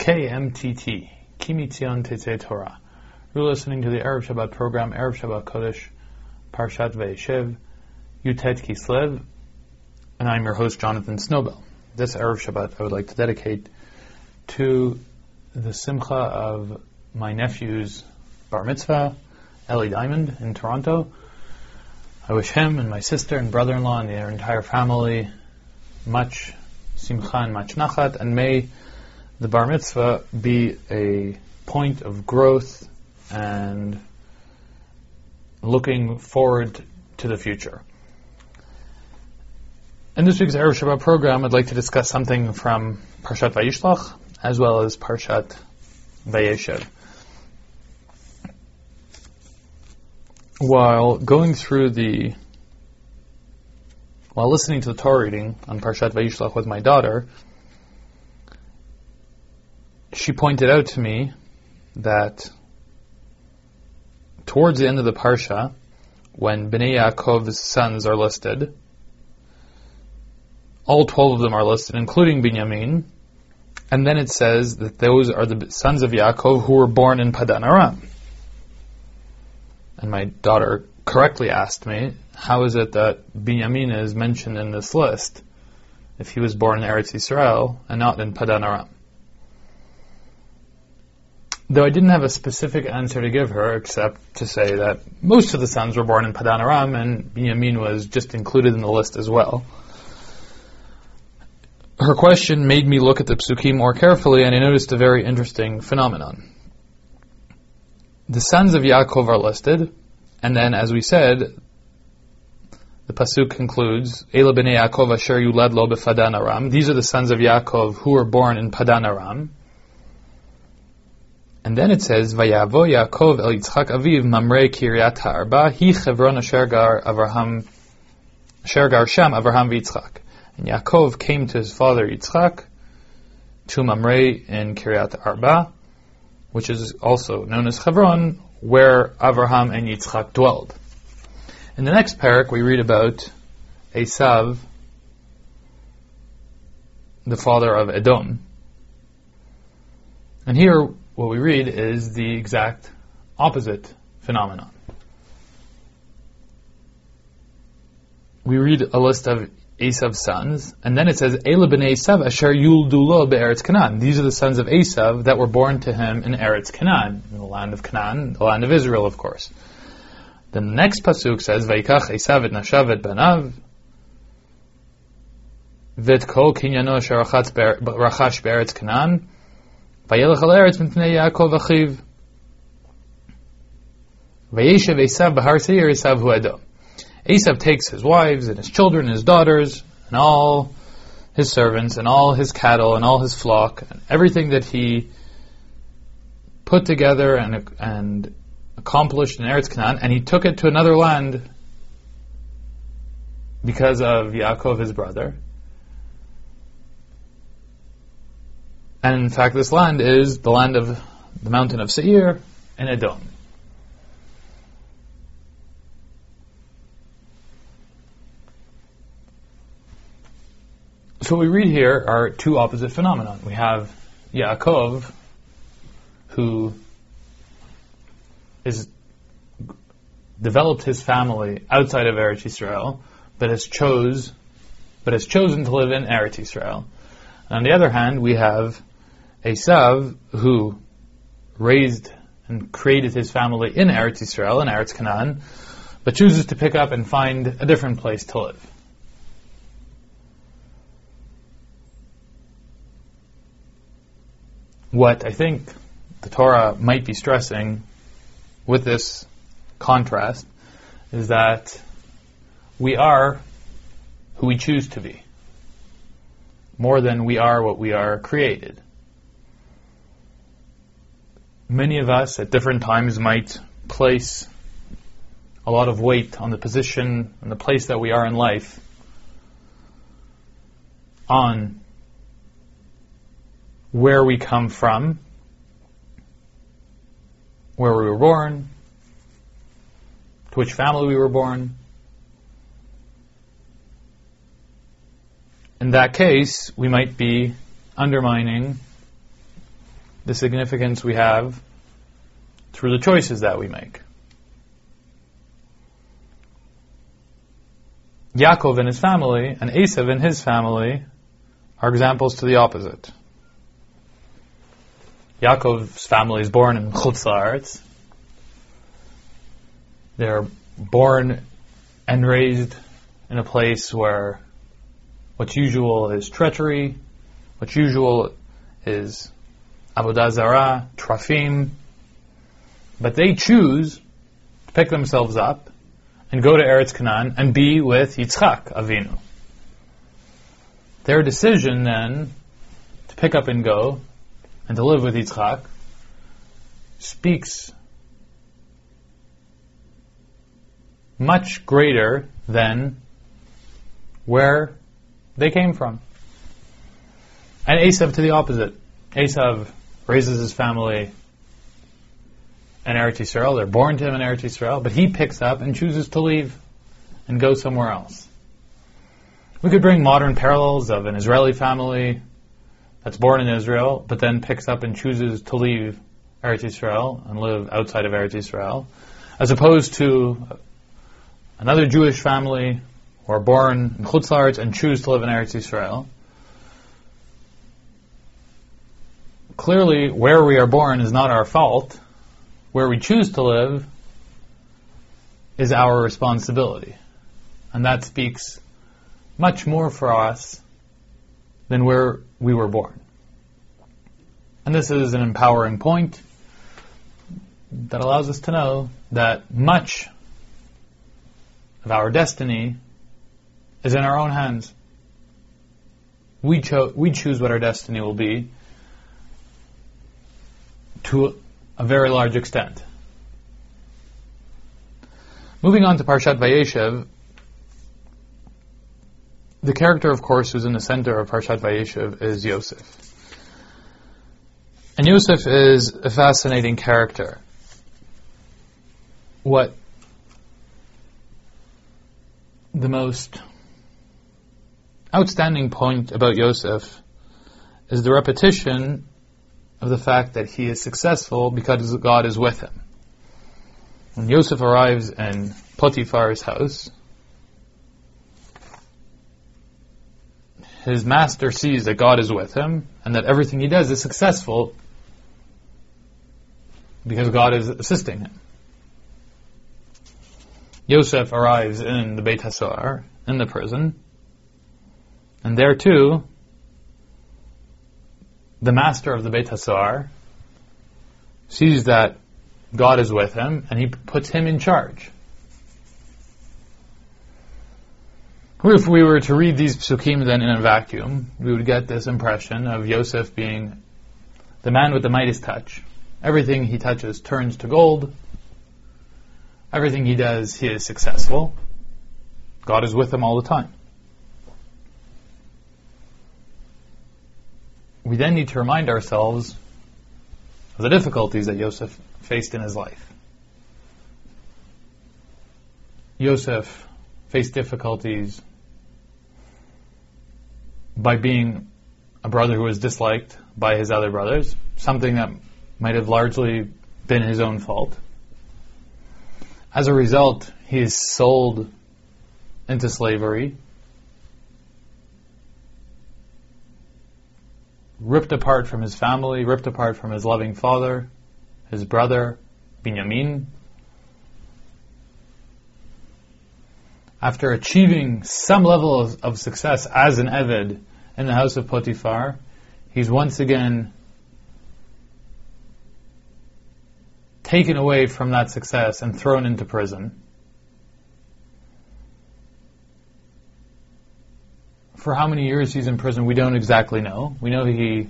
KMTT, Kimitzion Tetzei Torah. You're listening to the Erev Shabbat program, Erev Shabbat Kodesh, Parshat Vayeshev, Yud Tet Kislev, and I'm your host, Jonathan Snowbell. This Erev Shabbat I would like to dedicate to the Simcha of my nephew's Bar Mitzvah, Ellie Diamond, in Toronto. I wish him and my sister and brother-in-law and their entire family much simcha and much nachat, and may the bar mitzvah be a point of growth and looking forward to the future. In this week's Erev Shabbat program, I'd like to discuss something from Parshat Vayishlach as well as Parshat Vayeshev. While going through the while listening to the Torah reading on Parshat Vayishlach with my daughter, she pointed out to me that towards the end of the Parsha, when Bnei Yaakov's sons are listed, all 12 of them are listed, including Binyamin, and then it says that those are the sons of Yaakov who were born in Padan Aram. And my daughter correctly asked me, how is it that Binyamin is mentioned in this list if he was born in Eretz Yisrael and not in Padan Aram? Though I didn't have a specific answer to give her, except to say that most of the sons were born in Padan Aram, and Binyamin was just included in the list as well. Her question made me look at the psukim more carefully, and I noticed a very interesting phenomenon. The sons of Yaakov are listed, and then, as we said, the pasuk concludes, "Ela b'nei Yaakov asher yulad lo b'Padan Aram." These are the sons of Yaakov who were born in Padan Aram. And then it says, "Vayavo Yaakov el Yitzchak aviv mamrei kiryat ha'arba hi chevron asher gar Avraham asher gar sham Avraham v'Yitzchak." And Yaakov came to his father Yitzchak to Mamre in Kiryat Arba, which is also known as Hebron, where Avraham and Yitzchak dwelled. In the next parak, we read about Esav, the father of Edom. And here, what we read is the exact opposite phenomenon. We read a list of Esav's sons, and then it says, Ela ben Esav asher yuldulo be'eretz Canaan. These are the sons of Esav that were born to him in Eretz Canaan, in the land of Canaan, the land of Israel, of course. The next pasuk says, Vaikach Esav et nashav et banav, vet kol kinyano asher rachash be'eretz Canaan, vayelech al eretz mipnei Yaakov achiv, vayeshev Esav b'har seir Esav hu Edom. Esav takes his wives and his children and his daughters and all his servants and all his cattle and all his flock and everything that he put together and, and accomplished in Eretz Canaan, and he took it to another land because of Yaakov, his brother. And in fact, this land is the land of the mountain of Seir in Edom. So what we read here are two opposite phenomena. We have Yaakov, who is developed his family outside of Eretz Yisrael, but has chose, but has chosen to live in Eretz Yisrael. On the other hand, we have Esav, who raised and created his family in Eretz Yisrael, in Eretz Canaan, but chooses to pick up and find a different place to live. what I think the Torah might be stressing with this contrast is that we are who we choose to be, more than we are what we are created. Many of us at different times might place a lot of weight on the position and the place that we are in life on where we come from, where we were born, to which family we were born. In that case, we might be undermining the significance we have through the choices that we make. Yaakov and his family and Esav and his family are examples to the opposite. Yaakov's family is born in Chutz They're born and raised in a place where what's usual is treachery, what's usual is avodah zarah, trafim, but they choose to pick themselves up and go to Eretz Canaan and be with Yitzchak Avinu. Their decision then to pick up and go and to live with Yitzchak speaks much greater than where they came from. And Esav to the opposite. Esav raises his family in Eretz Yisrael. They're born to him in Eretz Yisrael, but he picks up and chooses to leave and go somewhere else. We could bring modern parallels of an Israeli family that's born in Israel, but then picks up and chooses to leave Eretz Yisrael and live outside of Eretz Yisrael, as opposed to another Jewish family who are born in Chutz and choose to live in Eretz Yisrael. Clearly, where we are born is not our fault. Where we choose to live is our responsibility. And that speaks much more for us than where we were born. And this is an empowering point that allows us to know that much of our destiny is in our own hands. We, cho- we choose what our destiny will be to a very large extent. Moving on to Parshat Vayeshev, the character, of course, who's in the center of Parshat Vayeshev is Yosef. And Yosef is a fascinating character. What the most outstanding point about Yosef is the repetition of the fact that he is successful because God is with him. When Yosef arrives in Potiphar's house, his master sees that God is with him and that everything he does is successful because God is assisting him. Yosef arrives in the Beit HaSohar, in the prison, and there too, the master of the Beit HaSohar sees that God is with him and he puts him in charge. If we were to read these psukim then in a vacuum, we would get this impression of Yosef being the man with the Midas touch. Everything he touches turns to gold. Everything he does, he is successful. God is with him all the time. We then need to remind ourselves of the difficulties that Yosef faced in his life. Yosef faced difficulties by being a brother who was disliked by his other brothers, something that might have largely been his own fault. As a result, he is sold into slavery ripped apart from his family, ripped apart from his loving father, his brother, Binyamin. After achieving some level of, of success as an Eved in the house of Potiphar, he's once again taken away from that success and thrown into prison. For how many years he's in prison, we don't exactly know. We know that he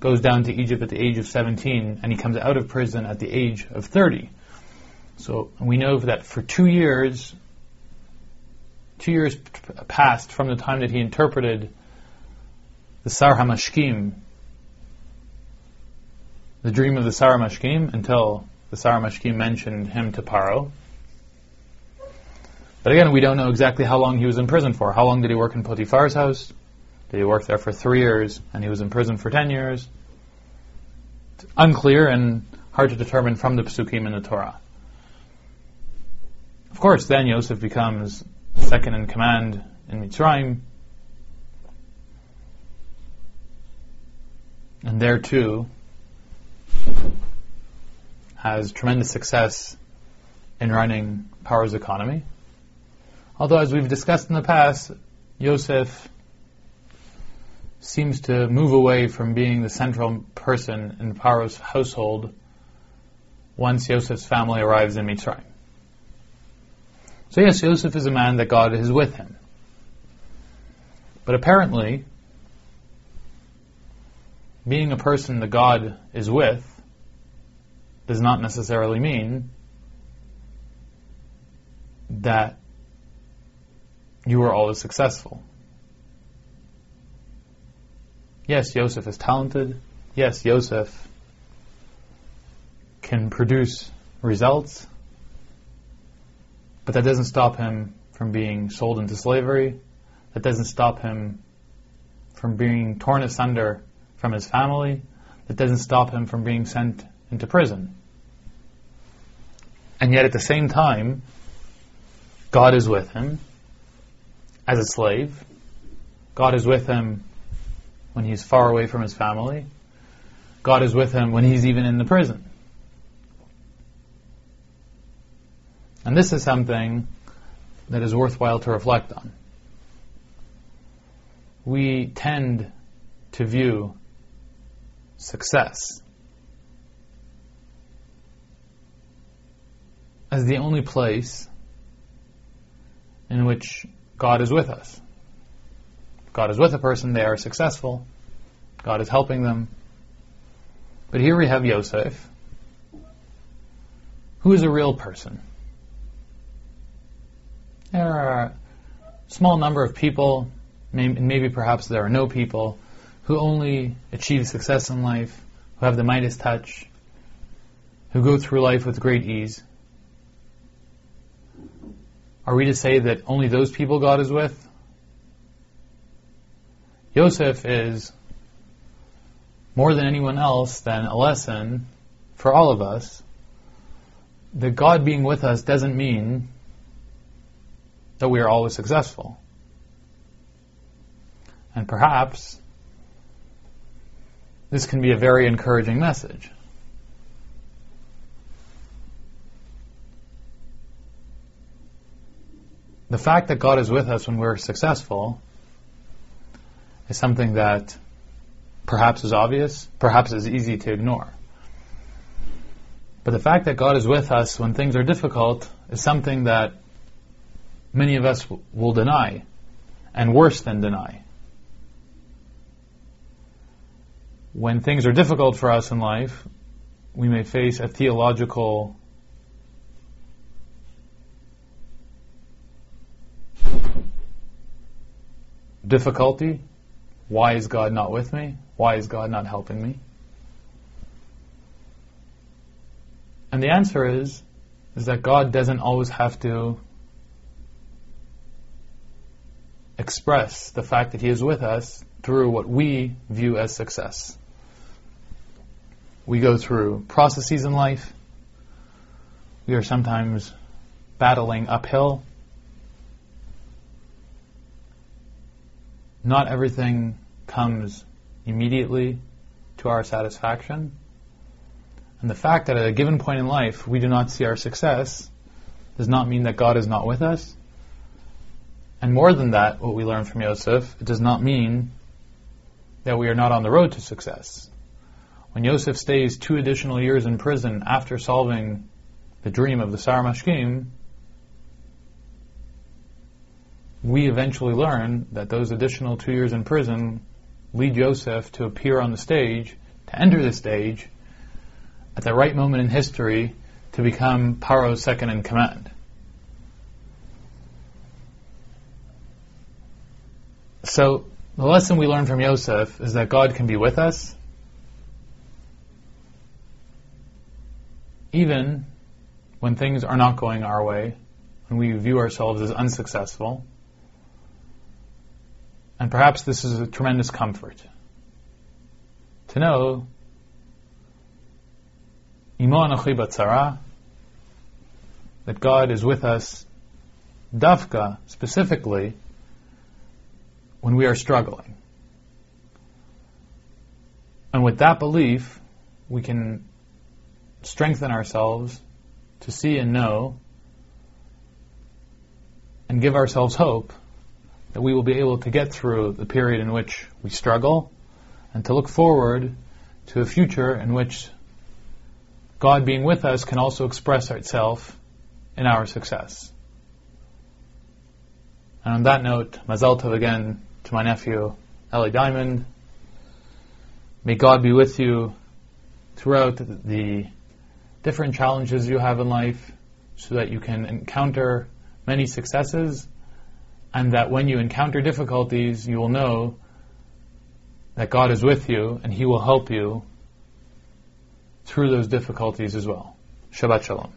goes down to Egypt at the age of 17 and he comes out of prison at the age of 30. So we know that for two years, two years passed from the time that he interpreted the Sar HaMashkim, the dream of the Sar HaMashkim, until the Sar HaMashkim mentioned him to Paro. But again, we don't know exactly how long he was in prison for. How long did he work in Potiphar's house? Did he work there for three years and he was in prison for ten years? unclear and hard to determine from the psukim in the Torah. Of course, then Yosef becomes second in command in Mitzrayim, and there too has tremendous success in running Paro's economy. Although, as we've discussed in the past, Yosef seems to move away from being the central person in Paro's household once Yosef's family arrives in Mitzrayim. So yes, Yosef is a man that God is with him. But apparently, being a person that God is with does not necessarily mean that you are always successful. Yes, Yosef is talented. Yes, Yosef can produce results. But that doesn't stop him from being sold into slavery. That doesn't stop him from being torn asunder from his family. That doesn't stop him from being sent into prison. And yet at the same time, God is with him as a slave. God is with him when he's far away from his family. God is with him when he's even in the prison. And this is something that is worthwhile to reflect on. We tend to view success as the only place in which God is with us. God is with a person, they are successful. God is helping them. But here we have Yosef, who is a real person. There are a small number of people, maybe, perhaps there are no people, who only achieve success in life, who have the Midas touch, who go through life with great ease. Are we to say that only those people God is with? Yosef is more than anyone else than a lesson for all of us that God being with us doesn't mean that we are always successful. And perhaps this can be a very encouraging message. The fact that God is with us when we're successful is something that perhaps is obvious, perhaps is easy to ignore. But the fact that God is with us when things are difficult is something that many of us will deny, and worse than deny. When things are difficult for us in life, we may face a theological difficulty. Why is God not with me? Why is God not helping me? And the answer is, is that God doesn't always have to express the fact that He is with us through what we view as success. We go through processes in life. We are sometimes battling uphill. Not everything comes immediately to our satisfaction. And the fact that at a given point in life we do not see our success does not mean that God is not with us. And more than that, what we learn from Yosef, it does not mean that we are not on the road to success. When Yosef stays two additional years in prison after solving the dream of the Sar we eventually learn that those additional two years in prison lead Yosef to appear on the stage, to enter the stage, at the right moment in history to become Paro's second in command. So the lesson we learn from Yosef is that God can be with us even when things are not going our way, when we view ourselves as unsuccessful. And perhaps this is a tremendous comfort to know Imo Anochi Batzara, that God is with us, Dafka, specifically, when we are struggling. And with that belief, we can strengthen ourselves to see and know and give ourselves hope that we will be able to get through the period in which we struggle and to look forward to a future in which God being with us can also express itself in our success. And on that note, Mazal Tov again to my nephew, Ellie Diamond. May God be with you throughout the different challenges you have in life so that you can encounter many successes and that when you encounter difficulties, you will know that God is with you and He will help you through those difficulties as well. Shabbat Shalom.